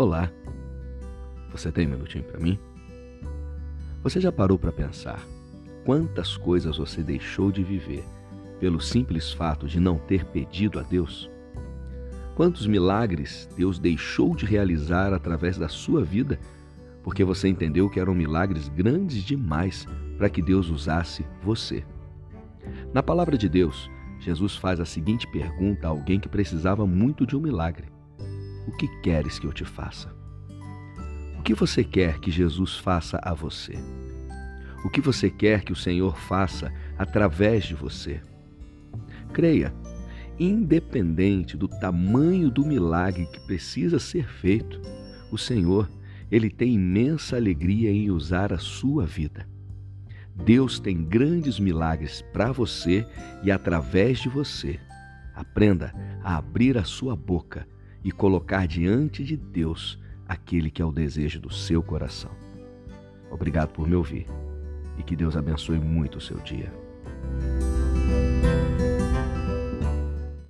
Olá, você tem um minutinho para mim? Você já parou para pensar quantas coisas você deixou de viver pelo simples fato de não ter pedido a Deus? Quantos milagres Deus deixou de realizar através da sua vida porque você entendeu que eram milagres grandes demais para que Deus usasse você? Na palavra de Deus, Jesus faz a seguinte pergunta a alguém que precisava muito de um milagre: O que queres que eu te faça? O que você quer que Jesus faça a você? O que você quer que o Senhor faça através de você? Creia, independente do tamanho do milagre que precisa ser feito, o Senhor, ele tem imensa alegria em usar a sua vida. Deus tem grandes milagres para você e através de você. Aprenda a abrir a sua boca e colocar diante de Deus aquele que é o desejo do seu coração. Obrigado por me ouvir e que Deus abençoe muito o seu dia.